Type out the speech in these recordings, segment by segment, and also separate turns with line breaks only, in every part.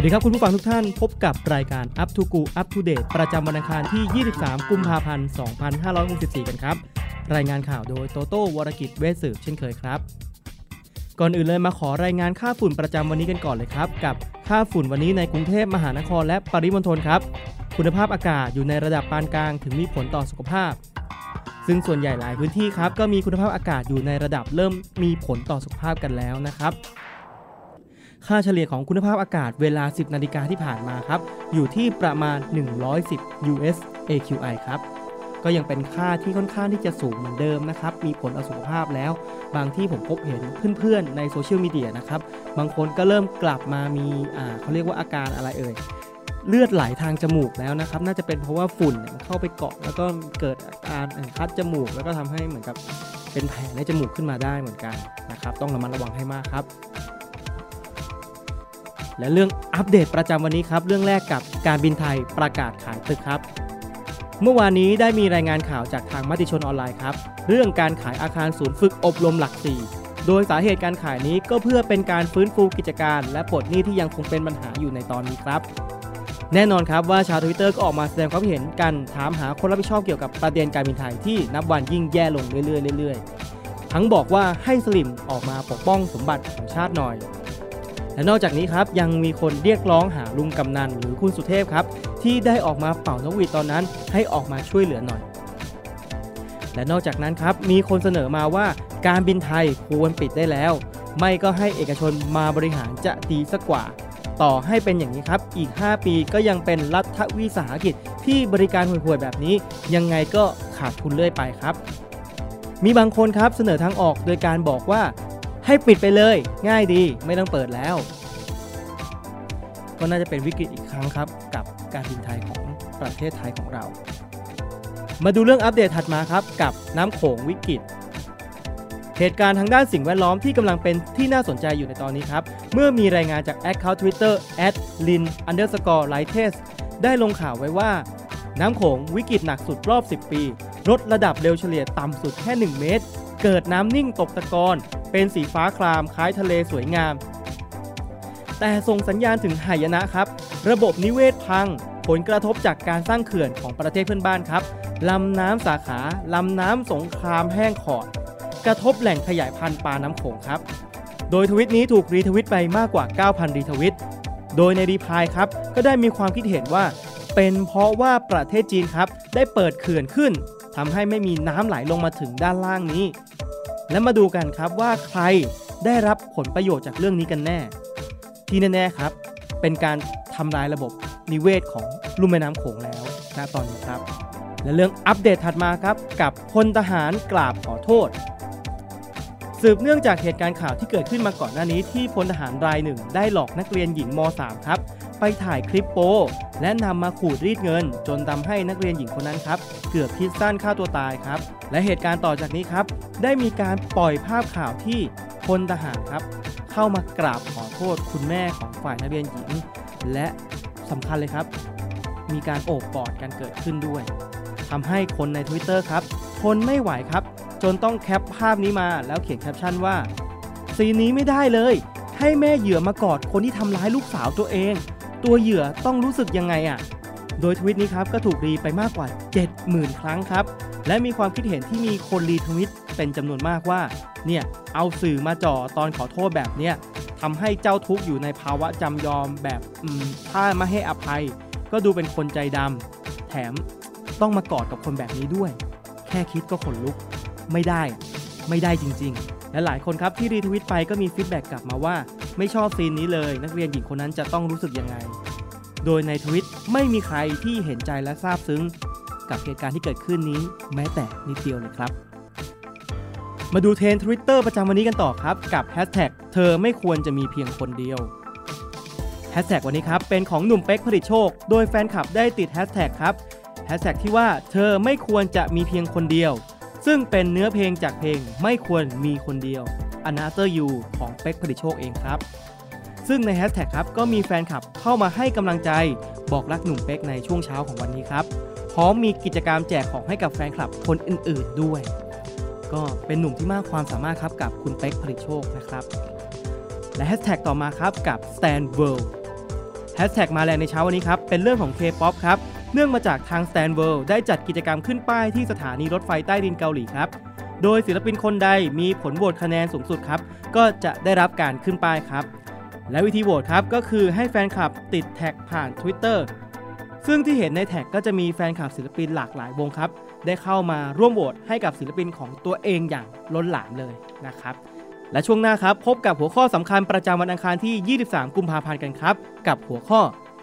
วัสดีครับคุณผู้ฟังทุกท่านพบกับรายการ Up to Go Up to Date ประจำวันอังคารที่ 23 กุมภาพันธ์ 2564 กันครับ รายงานข่าวโดยโตโต้วรกิจเวสืบเช่นเคยครับ ก่อนอื่นเลยมาขอรายงานค่าฝุ่นประจำวันนี้กันก่อนเลยครับ กับค่าฝุ่นวันนี้ในกรุงเทพมหานครและปริมณฑลครับ คุณภาพอากาศอยู่ในระดับปานกลางถึงมีผลต่อสุขภาพ ซึ่งส่วนใหญ่หลายพื้นที่ครับก็มีคุณภาพอากาศอยู่ในระดับเริ่มมีผลต่อสุขภาพกันแล้วนะครับ ค่าเฉลี่ยของคุณภาพอากาศเวลา 10 นาฬิกาที่ผ่านมาครับ อยู่ที่ประมาณ 110 US AQI ครับ ก็ยังเป็นค่าที่ค่อนข้างที่จะสูงเหมือนเดิมนะครับ มีผลต่อสุขภาพแล้ว บางที่ผมพบเห็นเพื่อนๆ ในโซเชียลมีเดียนะครับ บางคนก็เริ่มกลับมามีอ่าเขาเรียกว่าอาการอะไรเอ่ย เลือดไหลทางจมูกแล้วนะครับ น่าจะเป็นเพราะว่าฝุ่นเนี่ยมันเข้าไปเกาะ แล้วก็เกิดอาการคัดจมูก แล้วก็ทำให้เหมือนกับเป็นแผลในจมูกขึ้นมาได้เหมือนกันนะครับ ต้องระมัดระวังให้มากครับ และเรื่องอัปเดตประจำวันนี้ครับ เรื่องแรกกับการบินไทยประกาศขายตึกครับ เมื่อวานนี้ได้มีรายงานข่าวจากทางมติชนออนไลน์ครับ เรื่องการขายอาคารศูนย์ฝึกอบรมหลักสี่โดยสาเหตุการขายนี้ก็เพื่อเป็นการฟื้นฟูกิจการ และปลดหนี้ที่ยังคงเป็นปัญหาอยู่ในตอนนี้ครับ แน่นอนครับว่าชาวทวิตเตอร์ก็ออกมาแสดงความเห็นกันถามหาคนรับผิดชอบเกี่ยวกับประเด็นการบินไทยที่นับวันยิ่งแย่ลงเรื่อยๆเรื่อยๆทั้งบอกว่าให้สลิมออกมาปกป้องสมบัติของชาติหน่อย และนอกจากนี้ครับยังมีคนเรียกร้องหาลุงกำนันหรือคุณสุเทพครับที่ได้ออกมาเป่านกหวีดตอนนั้นให้ออกมาช่วยเหลือหน่อย และนอกจากนั้นครับมีคนเสนอมาว่าการบินไทยควรปิดได้แล้ว ไม่ก็ให้เอกชนมาบริหารจะดีสักกว่า ต่อให้เป็นอย่างนี้ครับอีก 5 ปีก็ยังเป็นรัฐวิสาหกิจที่บริการห่วยๆแบบนี้ ยังไงก็ขาดทุนเรื่อยไปครับ มีบางคนครับเสนอทางออกโดยการบอกว่า ให้ปิดไปเลย ง่ายดีไม่ต้องเปิดแล้ว ก็น่าจะเป็นวิกฤตอีกครั้งครับ กับการบินไทยของประเทศไทยของเรา มาดูเรื่องอัปเดตถัดมาครับ กับน้ำโขงวิกฤตเหตุการณ์ทางด้านสิ่งแวดล้อมที่กำลังเป็นที่น่าสนใจอยู่ในตอนนี้ครับ เมื่อมีรายงานจาก Account Twitter @lin underscore l i g h t e s ได้ลงข่าวไว้ว่า น้ำโขงวิกฤตหนักสุดรอบ 10 ปีลดระดับเร็วเฉลี่ยต่ำสุดแค่ 1 เมตร เกิดน้ำนิ่งตกตะกอน เป็นสีฟ้าครามคล้ายทะเลสวยงาม แต่ส่งสัญญาณถึงหายนะครับ ระบบนิเวศพัง ผลกระทบจากการสร้างเขื่อนของประเทศเพื่อนบ้านครับลำน้ำสาขาลำน้ำสงครามแห้งขอด กระทบแหล่งขยายพันธุ์ปลาน้ำโขงครับ โดยทวิตนี้ถูกรีทวิตไปมากกว่า 9,000 รีทวิต โดยในรีพายครับก็ได้มีความคิดเห็นว่า เป็นเพราะว่าประเทศจีนครับได้เปิดเขื่อนขึ้นทำให้ไม่มีน้ำไหลลงมาถึงด้านล่างนี้ และมาดูกันครับว่าใครได้รับผลประโยชน์จากเรื่องนี้กันแน่ ที่แน่ๆครับ เป็นการทำลายระบบนิเวศของลุ่มแม่น้ำโขงแล้วณตอนนี้ครับ และเรื่องอัปเดตถัดมาครับ กับพลทหารกราบขอโทษ สืบเนื่องจากเหตุการณ์ข่าวที่เกิดขึ้นมาก่อนหน้านี้ที่พลทหารรายหนึ่ง ได้หลอกนักเรียนหญิงม .3 ครับ ไปถ่ายคลิปโป๊และนำมาขูดรีดเงิน จนทำให้นักเรียนหญิงคนนั้นครับเกือบคิดสั้นฆ่าตัวตายครับ และเหตุการณ์ต่อจากนี้ครับ ได้มีการปล่อยภาพข่าวที่พลทหารครับ เข้ามากราบขอโทษคุณแม่ของฝ่ายนักเรียนหญิง และสำคัญเลยครับ มีการโอบกอดกันเกิดขึ้นด้วยทำให้คนใน Twitter ครับทนไม่ไหวครับ จนต้อง cap ภาพนี้มาแล้วเขียนแคปชั่นว่า scene นี้ไม่ได้เลย ให้แม่เหยื่อมากอดคนที่ทำร้ายลูกสาวตัวเอง ตัวเหยื่อต้องรู้สึกยังไงอะ่ะ โดยทวิตนี้ครับก็ถูก re ไปมากกว่า 70,000 ครั้งครับ และมีความคิดเห็นที่มีคน retweet เป็นจำนวนมากว่า เนี่ย เอาสื่อมาจ่อตอนขอโทษแบบเนี้ยทำให้เจ้าทุกข์อยู่ในภาวะจำยอมแบบอืมถ้าไม่ให้อภัย ก็ดูเป็นคนใจดำแถมต้องมากอดกับคนแบบนี้ด้วย แค่คิดก็ขนลุก ไม่ได้ ไม่ได้จริง ๆ และหลายคนครับที่ retweet ไปก็มี feedback กลับมาว่า ไม่ชอบ scene นี้เลย นักเรียนหญิงคนนั้นจะต้องรู้สึกยังไง โดยในทวิตไม่มีใครที่เห็นใจและซาบซึ้ง กับเหตุการณ์ที่เกิดขึ้นนี้แม้แต่นิดเดียวเลยครับ มาดู trend Twitter ประจำวันนี้กันต่อครับ กับแฮชแท็กเธอไม่ควรจะมีเพียงคนเดียวแฮชแท็กวันนี้ครับเป็นของหนุ่มเป๊กผลิตโชค โดยแฟนคลับได้ติดแฮชแท็กครับแฮชแท็กที่ว่าเธอไม่ควรจะมีเพียงคนเดียว ซึ่งเป็นเนื้อเพลงจากเพลงไม่ควรมีคนเดียว Another You ของเป็กผลิตโชคเองครับ ซึ่งในแฮชแท็กครับก็มีแฟนคลับเข้ามาให้กำลังใจบอกรักหนุ่มเป็กในช่วงเช้าของวันนี้ครับ พร้อมมีกิจกรรมแจกของให้กับแฟนคลับคนอื่นๆด้วย ก็เป็นหนุ่มที่มากความสามารถครับกับคุณเป็กผลิตโชคนะครับ และแฮชแท็กต่อมาครับกับ Stand World แฮชแท็กมาแรงในเช้าวันนี้ครับเป็นเรื่องของ K-POP ครับ เนื่องมาจากทาง Stand World ได้จัดกิจกรรมขึ้นป้ายที่สถานีรถไฟใต้ดินเกาหลีครับ โดยศิลปินคนใดมีผลโหวตคะแนนสูงสุดครับ ก็จะได้รับการขึ้นป้ายครับ และวิธีโหวตครับก็คือให้แฟนคลับติดแท็กผ่าน Twitter ซึ่งที่เห็นในแท็กก็จะมีแฟนคลับศิลปินหลากหลายวงครับ ได้เข้ามาร่วมโหวตให้กับศิลปินของตัวเองอย่างล้นหลามเลยนะครับ และช่วงหน้าครับพบกับหัวข้อสำคัญประจำวันอังคารที่ 23 กุมภาพันธ์กันครับ กับหัวข้อ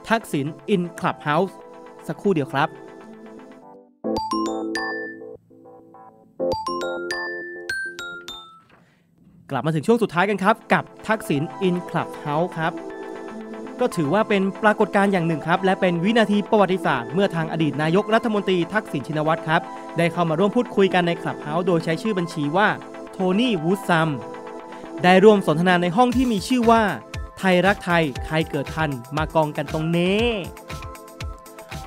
ทักษิณ in Clubhouse สั กครู่เดียวครับกลับมาถึงช่วงสุดท้ายกันครับ กับทักษิณ in Clubhouse ครับ ก็ถือว่าเป็นปรากฏการณ์อย่างหนึ่งครับ และเป็นวินาทีประวัติศาสตร์เมื่อทางอดีตนายกรัฐมนตรีทักษิณชินวัตรครับ ได้เข้ามาร่วมพูดคุยกันใน Clubhouse โดยใช้ชื่อบัญชีว่า Tony Woodsome ได้ร่วมสนทนาในห้องที่มีชื่อว่า ไทยรักไทยใครเกิดทันมากองกันตรงเน้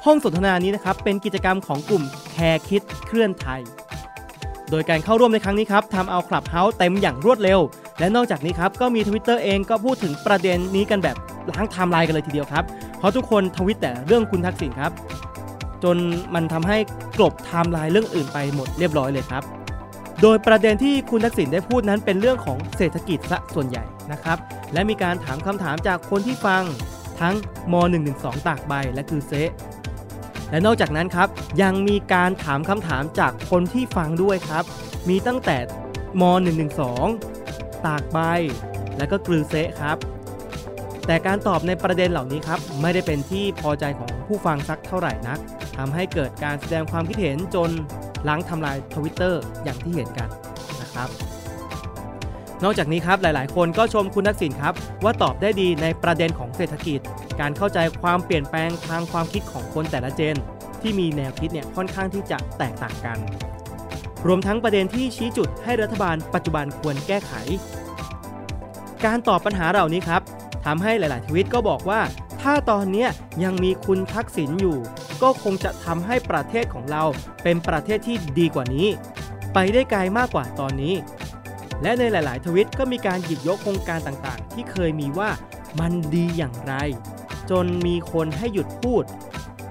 ห้องสนทนานี้นะครับเป็นกิจกรรมของกลุ่ม CARE คิดเคลื่อนไทย โดยการเข้าร่วมในครั้งนี้ครับทำเอา Clubhouse เต็มอย่างรวดเร็ว และนอกจากนี้ครับก็มีทวิตเตอร์เองก็พูดถึงประเด็นนี้กันแบบล้างไทม์ไลน์กันเลยทีเดียวครับ เพราะทุกคนทวิตแต่เรื่องคุณทักษิณครับ จนมันทำให้กลบไทม์ไลน์เรื่องอื่นไปหมดเรียบร้อยเลยครับ โดยประเด็นที่คุณทักษิณได้พูดนั้นเป็นเรื่องของเศรษฐกิจซะส่วนใหญ่นะครับ และมีการถามคำถามจากคนที่ฟังทั้งม .112 ตากใบและกรือเซะ และนอกจากนั้นครับยังมีการถามคำถามจากคนที่ฟังด้วยครับ มีตั้งแต่ม .112 ตากใบ และก็กลือเซะครับ แต่การตอบในประเด็นเหล่านี้ครับ ไม่ได้เป็นที่พอใจของผู้ฟังสักเท่าไหร่นักทำให้เกิดการแสดงความคิดเห็นจนล้างทำลายทวิตเตอร์อย่างที่เห็นกันนะครับนอกจากนี้ครับหลาย ๆ คนก็ชมคุณทักษิณครับว่าตอบได้ดีในประเด็นของเศรษฐกิจ การเข้าใจความเปลี่ยนแปลงทางความคิดของคนแต่ละเจน ที่มีแนวคิดเนี่ยค่อนข้างที่จะแตกต่างกัน รวมทั้งประเด็นที่ชี้จุดให้รัฐบาลปัจจุบันควรแก้ไข การตอบปัญหาเหล่านี้ครับทำให้หลาย ๆ ทวิตก็บอกว่า ถ้าตอนนี้ยังมีคุณทักษิณอยู่ ก็คงจะทำให้ประเทศของเราเป็นประเทศที่ดีกว่านี้ ไปได้ไกลมากกว่าตอนนี้ และในหลาย ๆ ทวิตก็มีการหยิบยกโครงการต่าง ๆ ที่เคยมีว่ามันดีอย่างไร จนมีคนให้หยุดพูด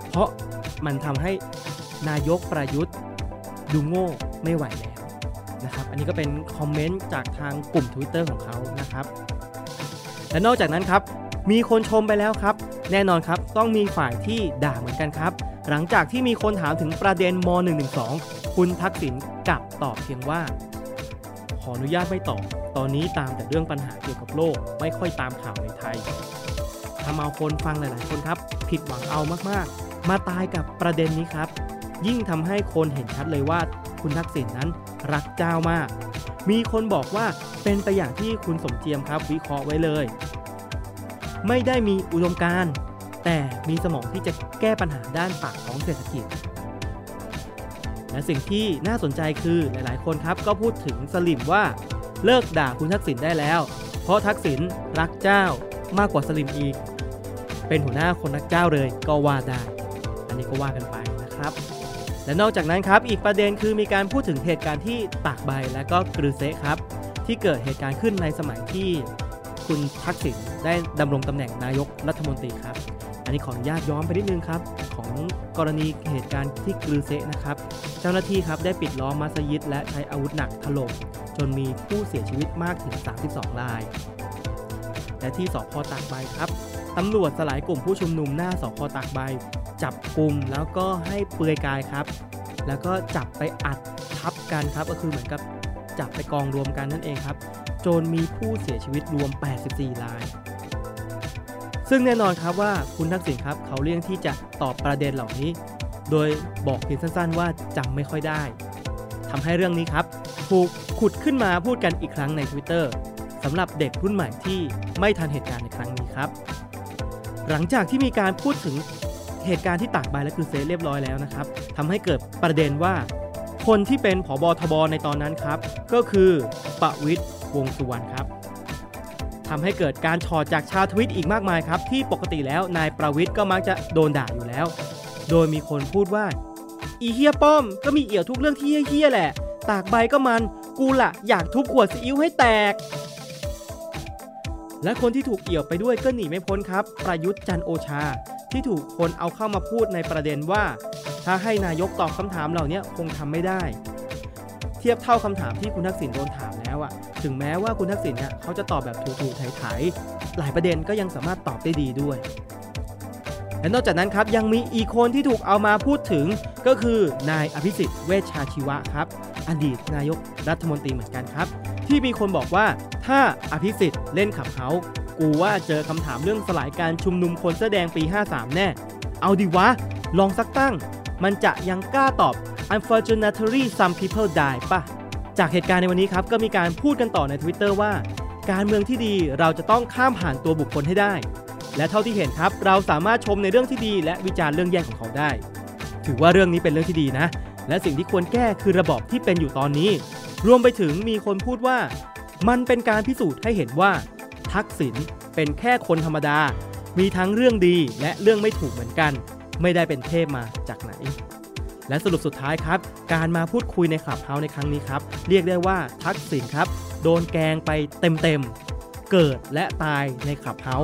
เพราะมันทำให้นายกประยุทธ์ดูโง่ไม่ไหวแล้วนะครับ อันนี้ก็เป็นคอมเมนต์จากทางกลุ่ม Twitter ของเขานะครับ และนอกจากนั้นครับ มีคนชมไปแล้วครับ แน่นอนครับต้องมีฝ่ายที่ด่าเหมือนกันครับ หลังจากที่มีคนถามถึงประเด็นม .112 คุณทักษิณกลับตอบเพียงว่า ขออนุญาตไม่ตอบ ตอนนี้ตามแต่เรื่องปัญหาเกี่ยวกับโลก ไม่ค่อยตามข่าวในไทย ทำเอาคนฟังหลาย ๆ คนครับ ผิดหวังเอามาก ๆ มาตายกับประเด็นนี้ครับ ยิ่งทำให้คนเห็นชัดเลยว่าคุณทักษิณนั้นรักเจ้ามาก มีคนบอกว่าเป็นไปอย่างที่คุณสมเจียมครับวิเคราะห์ไว้เลย ไม่ได้มีอุดมการณ์แต่มีสมองที่จะแก้ปัญหาด้านปากท้องเศรษฐกิจ และสิ่งที่น่าสนใจคือหลาย ๆ คนครับก็พูดถึงสลิมว่าเลิกด่าคุณทักษิณได้แล้ว เพราะทักษิณรักเจ้ามากกว่าสลิมอีก เป็นหัวหน้าคนรักเจ้าเลยก็ว่าได้ อันนี้ก็ว่ากันไปนะครับ และนอกจากนั้นครับ อีกประเด็นคือมีการพูดถึงเหตุการณ์ที่ตากใบและก็กรือเซครับ ที่เกิดเหตุการณ์ขึ้นในสมัยที่คุณทักษิณได้ดำรงตำแหน่งนายกรัฐมนตรีครับ อันนี้ขออนุญาตย้อนไปนิดนึงครับ ของกรณีเหตุการณ์ที่กรือเซนะครับ เจ้าหน้าที่ครับได้ปิดล้อมมัสยิด และใช้อาวุธหนักถล่มจนมีผู้เสียชีวิตมากถึง 32 ราย และที่สพตากใบครับ ตำรวจสลายกลุ่มผู้ชุมนุมหน้าสพตากใบ จับกลุ่มแล้วก็ให้เปลือยกายครับ แล้วก็จับไปอัดทับกันครับ ก็คือเหมือนกับจับไปกองรวมกันนั่นเองครับ จนมีผู้เสียชีวิตรวม 84 ราย ซึ่งแน่นอนครับว่าคุณทักษิณครับเขาเลี่ยงที่จะตอบประเด็นเหล่านี้ โดยบอกเพียงสั้น ๆ ว่าจำไม่ค่อยได้ทำให้เรื่องนี้ครับถูกขุดขึ้นมาพูดกันอีกครั้งใน Twitter สำหรับเด็กรุ่นใหม่ที่ไม่ทันเหตุการณ์ในครั้งนี้ครับ หลังจากที่มีการพูดถึงเหตุการณ์ที่ตากใบและคือเซเรียบร้อยแล้วนะครับทำให้เกิดประเด็นว่า คนที่เป็นผอบทบในตอนนั้นครับ ก็คือประวิตย์วงสุวรรณครับทำให้เกิดการถอดจากชาวทวิตอีกมากมายครับ ที่ปกติแล้วนายประวิทย์ก็มักจะโดนด่าอยู่แล้ว โดยมีคนพูดว่า อีเฮียป้อมก็มีเอี่ยวทุกเรื่องที่เฮี้ยๆแหละ ตากใบก็มัน กูละอยากทุบขวดซีอิ๊วให้แตก และคนที่ถูกเอี่ยวไปด้วยก็หนีไม่พ้นครับ ประยุทธ์จันโอชา ที่ถูกคนเอาเข้ามาพูดในประเด็นว่า ถ้าให้นายกตอบคำถามเหล่านี้คงทำไม่ได้ เทียบเท่าคำถามที่คุณทักษิณโดนถามแล้วอะถึงแม้ว่าคุณทักษิณเนี่ยเขาจะตอบแบบถูๆไถๆหลายประเด็นก็ยังสามารถตอบได้ดีด้วยและนอกจากนั้นครับยังมีอีกคนที่ถูกเอามาพูดถึงก็คือนายอภิสิทธิ์เวชชาชีวะครับ อดีตนายกรัฐมนตรีเหมือนกันครับ ที่มีคนบอกว่าถ้าอภิสิทธิ์เล่นขับเฮากูว่าเจอคำถามเรื่องสลายการชุมนุมคนเสื้อแดงปี 53 แน่ เอาดิวะ ลองสักตั้ง มันจะยังกล้าตอบ unfortunately some people die ปะจากเหตุการณ์ในวันนี้ครับ ก็มีการพูดกันต่อใน Twitter ว่า การเมืองที่ดีเราจะต้องข้ามผ่านตัวบุคคลให้ได้ และเท่าที่เห็นครับ เราสามารถชมในเรื่องที่ดี และวิจารณ์เรื่องแย่ของเขาได้ ถือว่าเรื่องนี้เป็นเรื่องที่ดีนะ และสิ่งที่ควรแก้คือระบอบที่เป็นอยู่ตอนนี้ รวมไปถึงมีคนพูดว่ามันเป็นการพิสูจน์ให้เห็นว่า ทักษิณเป็นแค่คนธรรมดา มีทั้งเรื่องดีและเรื่องไม่ถูกเหมือนกัน ไม่ได้เป็นเทพมาจากไหน และสรุปสุดท้ายครับ การมาพูดคุยในคลับเฮาในครั้งนี้ครับ เรียกได้ว่าทักษิณครับ โดนแกงไปเต็มๆ เกิดและตายในคลับเฮา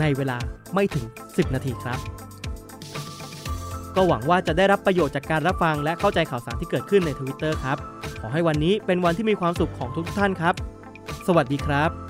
ในเวลาไม่ถึง 10 นาทีครับ ก็หวังว่าจะได้รับประโยชน์จากการรับฟังและเข้าใจข่าวสารที่เกิดขึ้นใน Twitter ครับ ขอให้วันนี้เป็นวันที่มีความสุขของทุกท่านครับ สวัสดีครับ